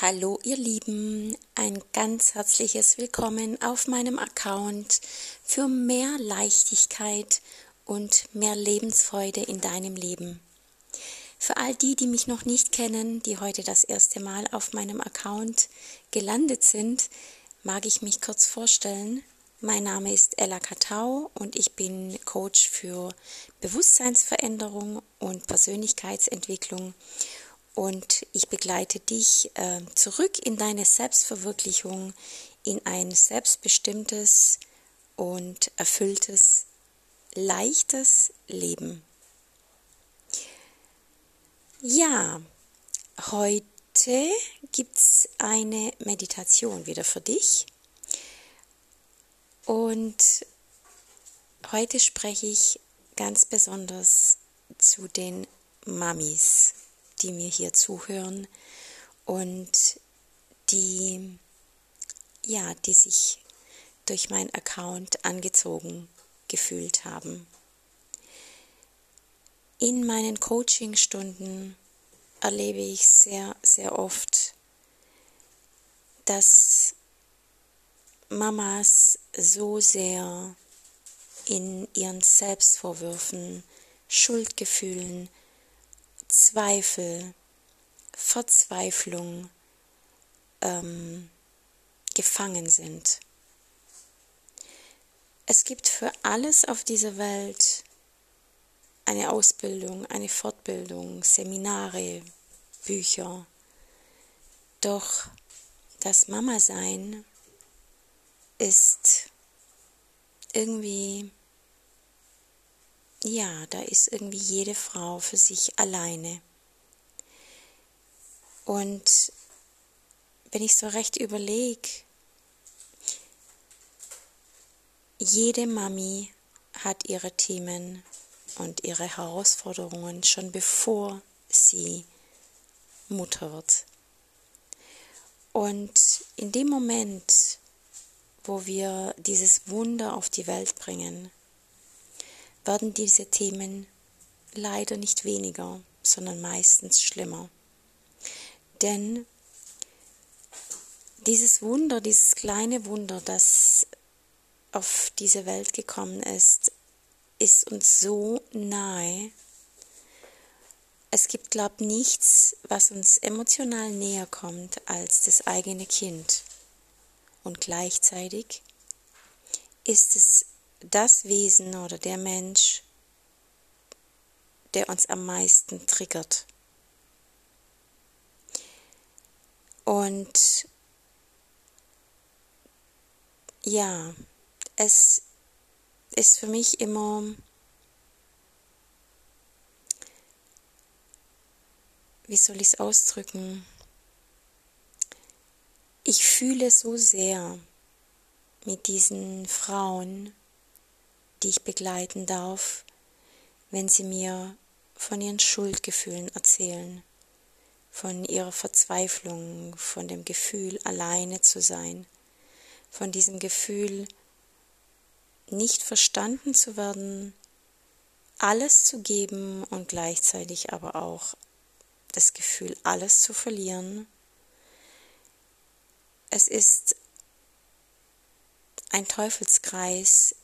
Hallo ihr Lieben, ein ganz herzliches Willkommen auf meinem Account für mehr Leichtigkeit und mehr Lebensfreude in deinem Leben. Für all die, die mich noch nicht kennen, die heute das erste Mal auf meinem Account gelandet sind, mag ich mich kurz vorstellen. Mein Name ist Ella Katau und ich bin Coach für Bewusstseinsveränderung und Persönlichkeitsentwicklung und ich begleite dich äh, zurück in deine Selbstverwirklichung, in ein selbstbestimmtes und erfülltes, leichtes Leben. Ja, heute gibt es eine Meditation wieder für dich. Und heute spreche ich ganz besonders zu den Mamis die mir hier zuhören und die, ja, die sich durch meinen Account angezogen gefühlt haben. In meinen Coachingstunden erlebe ich sehr, sehr oft, dass Mamas so sehr in ihren Selbstvorwürfen, Schuldgefühlen, Zweifel, Verzweiflung ähm, gefangen sind. Es gibt für alles auf dieser Welt eine Ausbildung, eine Fortbildung, Seminare, Bücher. Doch das Mama-Sein ist irgendwie ja, da ist irgendwie jede Frau für sich alleine. Und wenn ich so recht überlege, jede Mami hat ihre Themen und ihre Herausforderungen schon bevor sie Mutter wird. Und in dem Moment, wo wir dieses Wunder auf die Welt bringen, werden diese Themen leider nicht weniger, sondern meistens schlimmer. Denn dieses Wunder, dieses kleine Wunder, das auf diese Welt gekommen ist, ist uns so nahe. Es gibt, glaube ich, nichts, was uns emotional näher kommt als das eigene Kind. Und gleichzeitig ist es das Wesen oder der Mensch, der uns am meisten triggert. Und ja, es ist für mich immer wie soll ich es ausdrücken? Ich fühle so sehr mit diesen Frauen, die ich begleiten darf, wenn sie mir von ihren Schuldgefühlen erzählen, von ihrer Verzweiflung, von dem Gefühl, alleine zu sein, von diesem Gefühl, nicht verstanden zu werden, alles zu geben und gleichzeitig aber auch das Gefühl, alles zu verlieren. Es ist ein Teufelskreis,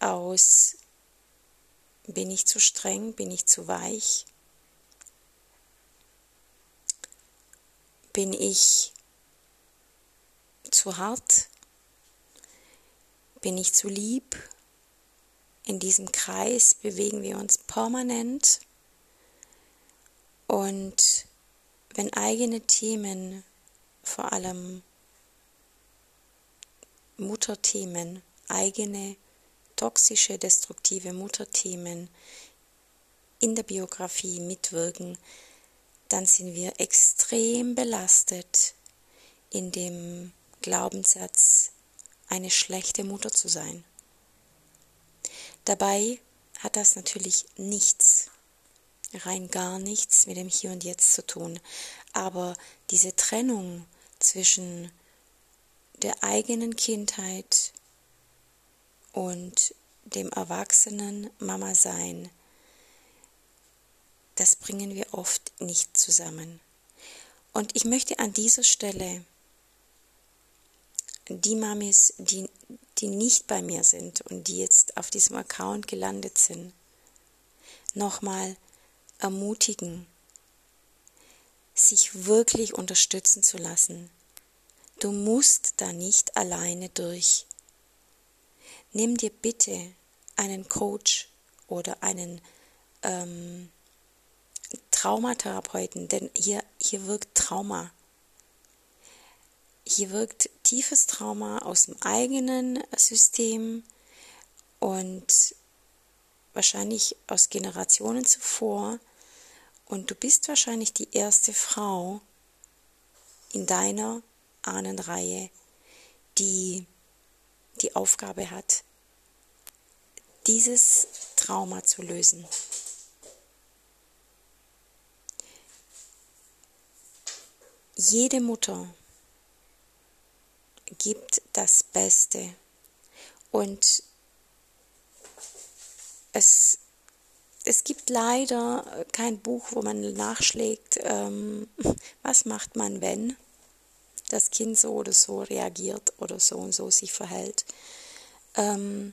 aus, bin ich zu streng, bin ich zu weich, bin ich zu hart, bin ich zu lieb. In diesem Kreis bewegen wir uns permanent. Und wenn eigene Themen, vor allem Mutterthemen, eigene toxische, destruktive Mutterthemen in der Biografie mitwirken, dann sind wir extrem belastet in dem Glaubenssatz, eine schlechte Mutter zu sein. Dabei hat das natürlich nichts, rein gar nichts mit dem Hier und Jetzt zu tun. Aber diese Trennung zwischen der eigenen Kindheit und dem erwachsenen Mama sein, das bringen wir oft nicht zusammen. Und ich möchte an dieser Stelle die Mamis, die, die nicht bei mir sind und die jetzt auf diesem Account gelandet sind, nochmal ermutigen, sich wirklich unterstützen zu lassen. Du musst da nicht alleine durch. Nimm dir bitte einen Coach oder einen ähm, Traumatherapeuten, denn hier, hier wirkt Trauma. Hier wirkt tiefes Trauma aus dem eigenen System und wahrscheinlich aus Generationen zuvor. Und du bist wahrscheinlich die erste Frau in deiner Ahnenreihe, die die Aufgabe hat, dieses Trauma zu lösen. Jede Mutter gibt das Beste und es, es gibt leider kein Buch, wo man nachschlägt, ähm, was macht man, wenn das Kind so oder so reagiert oder so und so sich verhält. Ähm,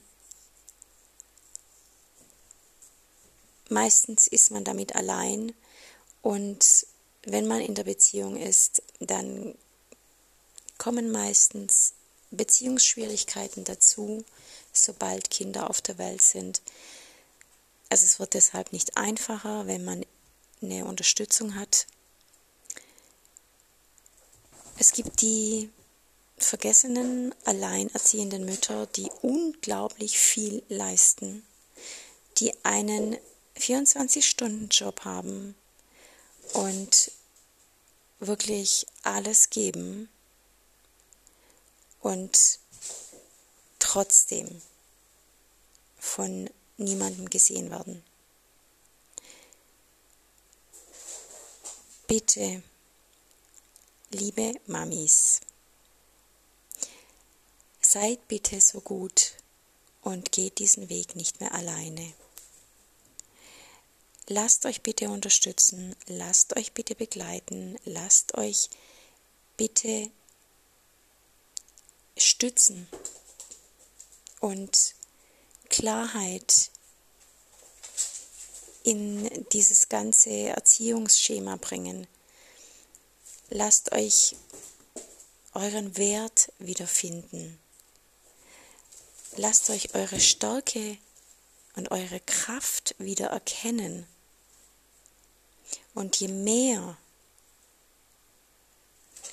meistens ist man damit allein und wenn man in der Beziehung ist, dann kommen meistens Beziehungsschwierigkeiten dazu, sobald Kinder auf der Welt sind. Also es wird deshalb nicht einfacher, wenn man eine Unterstützung hat. Es gibt die vergessenen, alleinerziehenden Mütter, die unglaublich viel leisten, die einen 24-Stunden-Job haben und wirklich alles geben und trotzdem von niemandem gesehen werden. Bitte, liebe Mamis, seid bitte so gut und geht diesen Weg nicht mehr alleine. Lasst euch bitte unterstützen, lasst euch bitte begleiten, lasst euch bitte stützen und Klarheit in dieses ganze Erziehungsschema bringen. Lasst euch euren Wert wiederfinden. Lasst euch eure Stärke und eure Kraft wieder erkennen. Und je mehr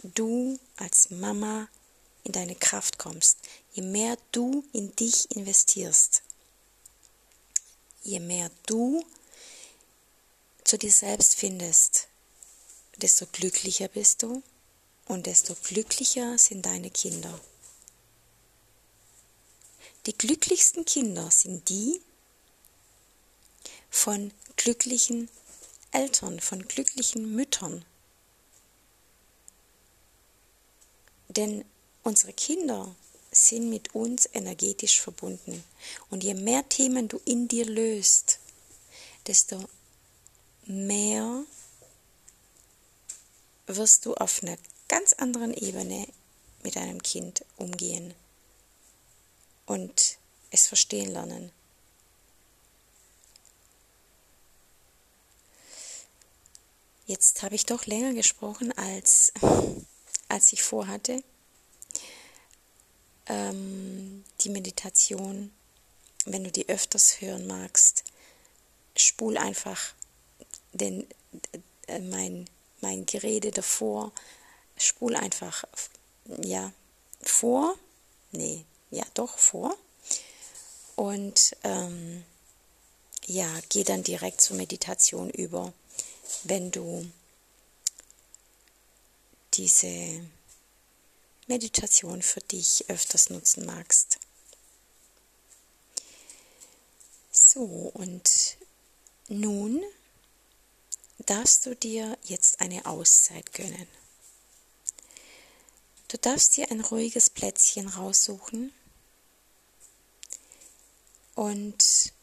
du als Mama in deine Kraft kommst, je mehr du in dich investierst, je mehr du zu dir selbst findest, desto glücklicher bist du und desto glücklicher sind deine Kinder. Die glücklichsten Kinder sind die von glücklichen Eltern, von glücklichen Müttern. Denn unsere Kinder sind mit uns energetisch verbunden. Und je mehr Themen du in dir löst, desto mehr wirst du auf einer ganz anderen Ebene mit deinem Kind umgehen und es verstehen lernen. Jetzt habe ich doch länger gesprochen, als, als ich vorhatte. Ähm, die Meditation, wenn du die öfters hören magst, spul einfach den, äh, mein, mein Gerede davor, spul einfach, ja, vor, nee, ja, doch vor. Und ähm, ja, geh dann direkt zur Meditation über wenn du diese Meditation für dich öfters nutzen magst. So, und nun darfst du dir jetzt eine Auszeit gönnen. Du darfst dir ein ruhiges Plätzchen raussuchen und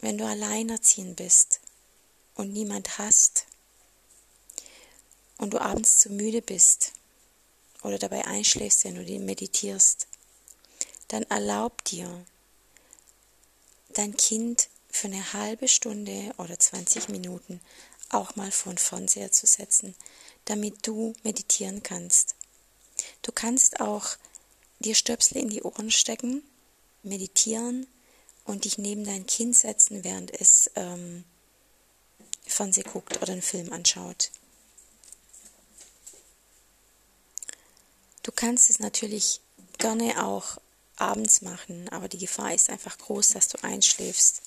wenn du alleinerziehend bist, und niemand hast und du abends zu müde bist oder dabei einschläfst, wenn du meditierst, dann erlaub dir, dein Kind für eine halbe Stunde oder 20 Minuten auch mal vor den Fernseher zu setzen, damit du meditieren kannst. Du kannst auch dir Stöpsel in die Ohren stecken, meditieren und dich neben dein Kind setzen, während es ähm, Fernseh guckt oder einen Film anschaut. Du kannst es natürlich gerne auch abends machen, aber die Gefahr ist einfach groß, dass du einschläfst.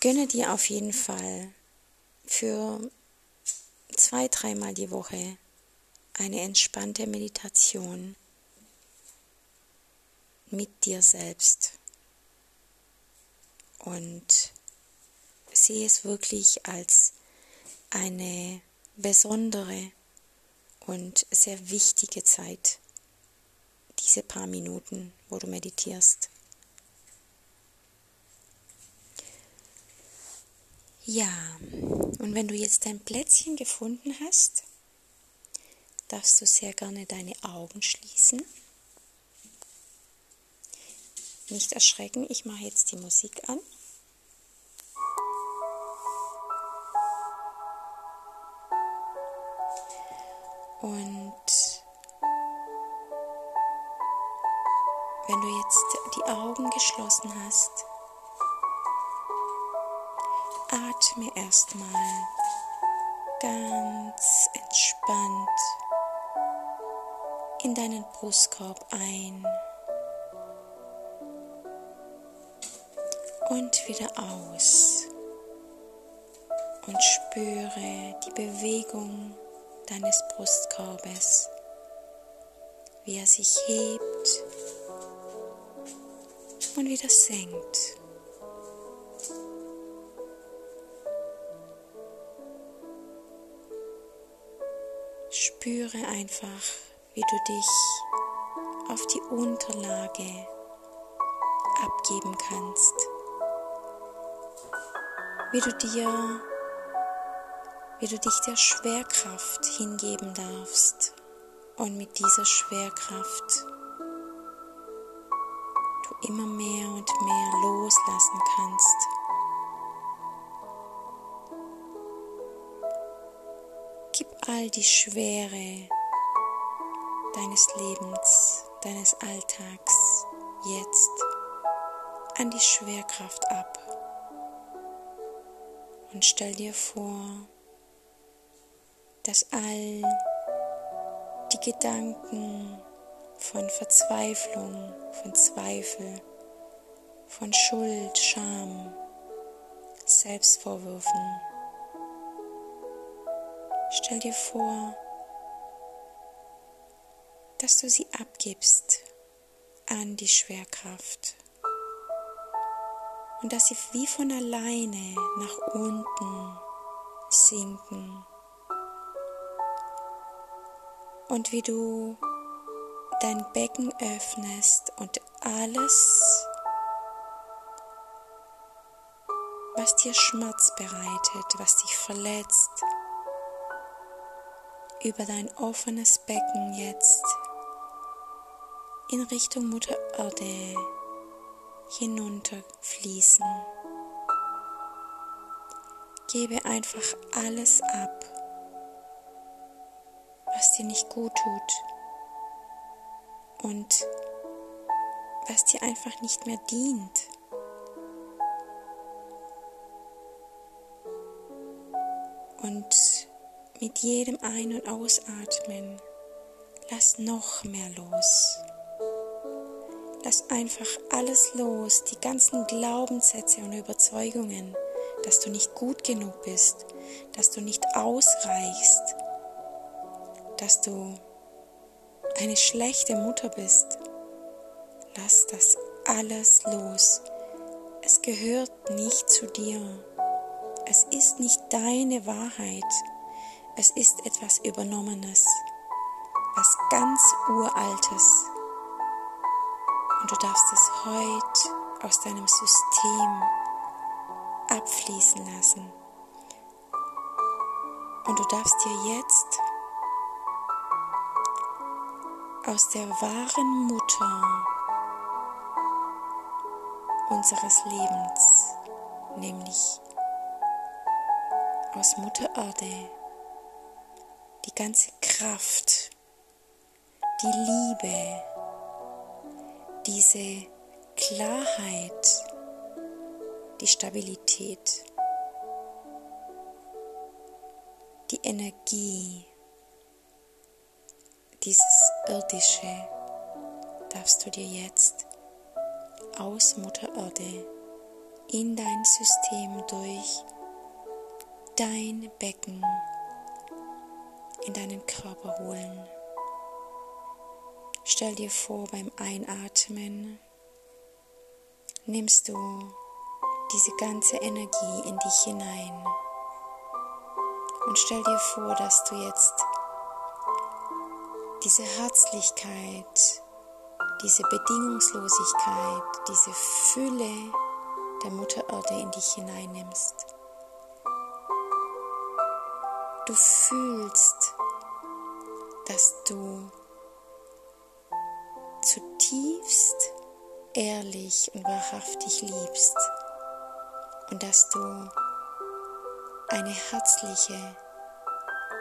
Gönne dir auf jeden Fall für zwei, dreimal die Woche eine entspannte Meditation mit dir selbst und sehe es wirklich als eine besondere und sehr wichtige Zeit, diese paar Minuten, wo du meditierst. Ja, und wenn du jetzt dein Plätzchen gefunden hast, darfst du sehr gerne deine Augen schließen. Nicht erschrecken, ich mache jetzt die Musik an. Und wenn du jetzt die Augen geschlossen hast, atme erstmal ganz entspannt in deinen Brustkorb ein und wieder aus und spüre die Bewegung deines Brustkorbes, wie er sich hebt und wieder senkt. Spüre einfach, wie du dich auf die Unterlage abgeben kannst, wie du dir wie du dich der Schwerkraft hingeben darfst und mit dieser Schwerkraft du immer mehr und mehr loslassen kannst. All die Schwere deines Lebens, deines Alltags jetzt an die Schwerkraft ab. Und stell dir vor, dass all die Gedanken von Verzweiflung, von Zweifel, von Schuld, Scham, Selbstvorwürfen, stell dir vor, dass du sie abgibst an die Schwerkraft und dass sie wie von alleine nach unten sinken. Und wie du dein Becken öffnest und alles, was dir Schmerz bereitet, was dich verletzt, über dein offenes Becken jetzt in Richtung Mutter Erde hinunterfließen. Gebe einfach alles ab was dir nicht gut tut und was dir einfach nicht mehr dient. Und mit jedem Ein- und Ausatmen lass noch mehr los. Lass einfach alles los, die ganzen Glaubenssätze und Überzeugungen, dass du nicht gut genug bist, dass du nicht ausreichst, dass du eine schlechte Mutter bist. Lass das alles los. Es gehört nicht zu dir. Es ist nicht deine Wahrheit. Es ist etwas Übernommenes, was ganz Uraltes. Und du darfst es heute aus deinem System abfließen lassen Und du darfst dir jetzt aus der wahren Mutter unseres Lebens, nämlich aus Mutter Erde, die ganze Kraft, die Liebe, diese Klarheit, die Stabilität, die Energie, dieses Irdische darfst du dir jetzt aus Mutter Erde in dein System durch dein Becken in deinen Körper holen. Stell dir vor, beim Einatmen nimmst du diese ganze Energie in dich hinein. Und stell dir vor, dass du jetzt diese Herzlichkeit, diese Bedingungslosigkeit, diese Fülle der Mutter Erde in dich hineinnimmst. Du fühlst, dass du zutiefst ehrlich und wahrhaftig liebst und dass du eine herzliche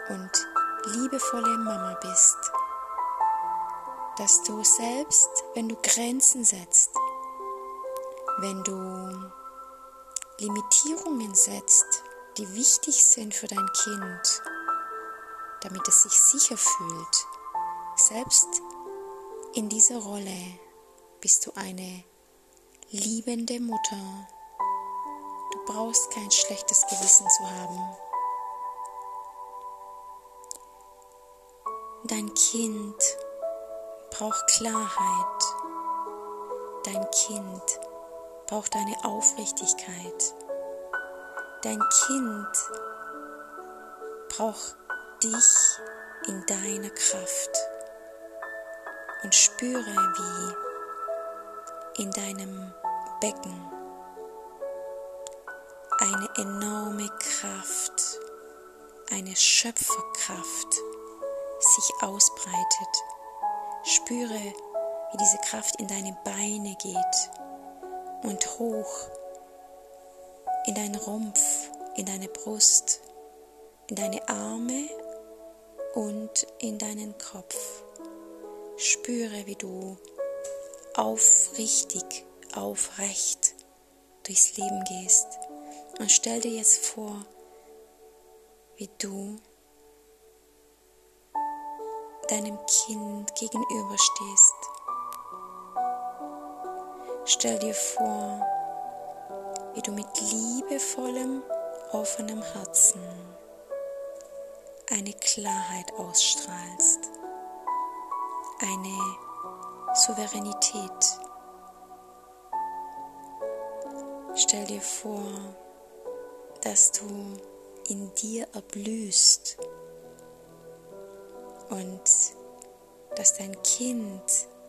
und liebevolle Mama bist, dass du selbst, wenn du Grenzen setzt, wenn du Limitierungen setzt, die wichtig sind für dein Kind, damit es sich sicher fühlt, selbst in dieser Rolle bist du eine liebende Mutter. Du brauchst kein schlechtes Gewissen zu haben. Dein Kind braucht Klarheit. Dein Kind braucht deine Aufrichtigkeit. Dein Kind braucht dich in deiner Kraft und spüre, wie in deinem Becken eine enorme Kraft, eine Schöpferkraft sich ausbreitet. Spüre, wie diese Kraft in deine Beine geht und hoch in deinen Rumpf, in deine Brust, in deine Arme und in deinen Kopf. Spüre, wie du aufrichtig, aufrecht durchs Leben gehst. Und stell dir jetzt vor, wie du deinem Kind gegenüberstehst. Stell dir vor, wie du mit liebevollem, offenem Herzen eine Klarheit ausstrahlst, eine Souveränität. Stell dir vor, dass du in dir erblühst und dass dein Kind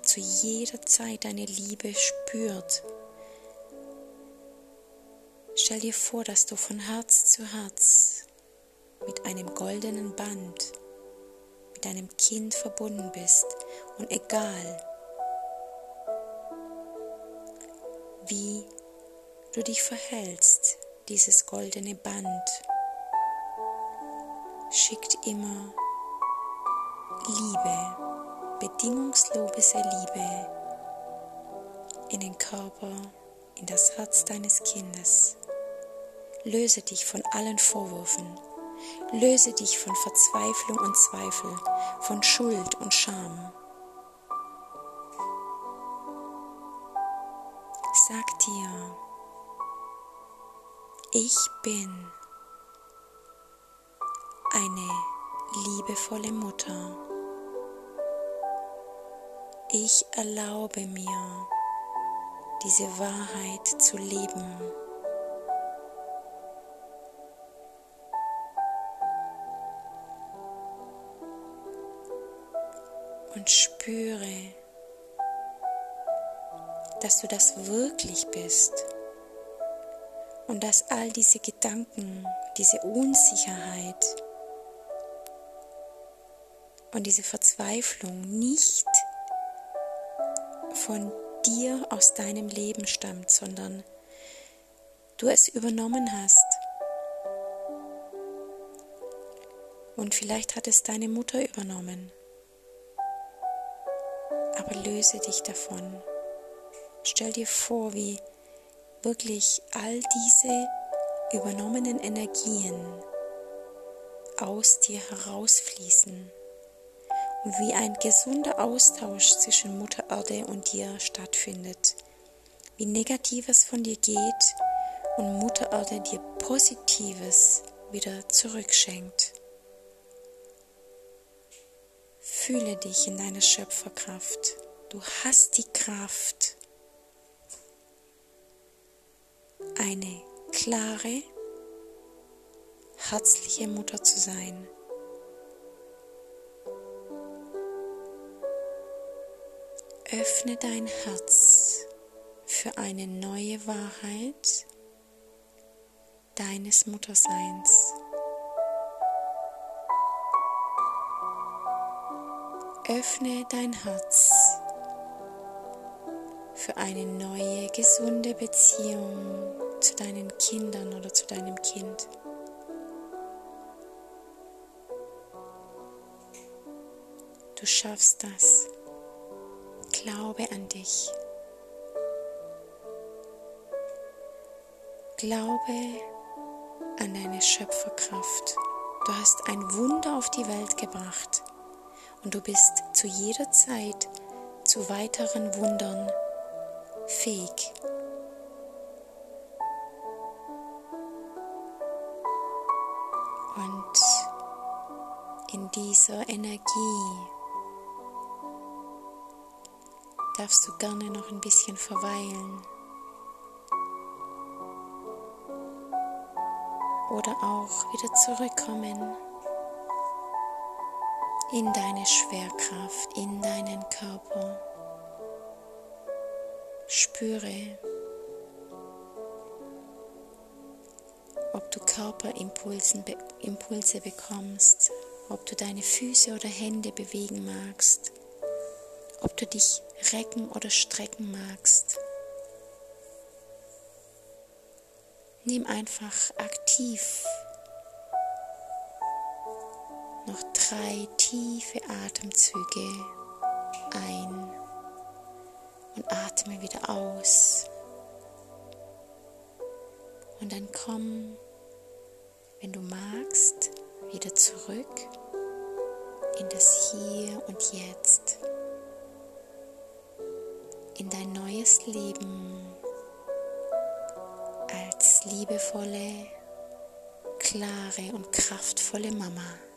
zu jeder Zeit deine Liebe spürt. Stell dir vor, dass du von Herz zu Herz mit einem goldenen Band mit deinem Kind verbunden bist und egal, wie du dich verhältst, dieses goldene Band schickt immer Liebe, bedingungslose Liebe in den Körper, in das Herz deines Kindes. Löse dich von allen Vorwürfen, löse dich von Verzweiflung und Zweifel, von Schuld und Scham. Sag dir, ich bin eine liebevolle Mutter. Ich erlaube mir, diese Wahrheit zu leben. Spüre, dass du das wirklich bist und dass all diese Gedanken, diese Unsicherheit, und diese Verzweiflung nicht von dir aus deinem Leben stammt, sondern du es übernommen hast. Und vielleicht hat es deine Mutter übernommen. Aber löse dich davon. Stell dir vor, wie wirklich all diese übernommenen Energien aus dir herausfließen und wie ein gesunder Austausch zwischen Mutter Erde und dir stattfindet, wie Negatives von dir geht und Mutter Erde dir Positives wieder zurückschenkt. Fühle dich in deiner Schöpferkraft. Du hast die Kraft, eine klare, herzliche Mutter zu sein. Öffne dein Herz für eine neue Wahrheit deines Mutterseins. Öffne dein Herz für eine neue, gesunde Beziehung zu deinen Kindern oder zu deinem Kind. Du schaffst das. Glaube an dich. Glaube an deine Schöpferkraft. Du hast ein Wunder auf die Welt gebracht und du bist zu jeder Zeit zu weiteren Wundern fähig. Und in dieser Energie darfst du gerne noch ein bisschen verweilen. Oder auch wieder zurückkommen in deine Schwerkraft, in deinen Körper. Spüre, ob du Körperimpulse Impulse bekommst, ob du deine Füße oder Hände bewegen magst, ob du dich recken oder strecken magst. Nimm einfach aktiv noch drei tiefe Atemzüge ein und atme wieder aus. Und dann komm, wenn du magst, wieder zurück in das Hier und Jetzt, in dein neues Leben als liebevolle, klare und kraftvolle Mama.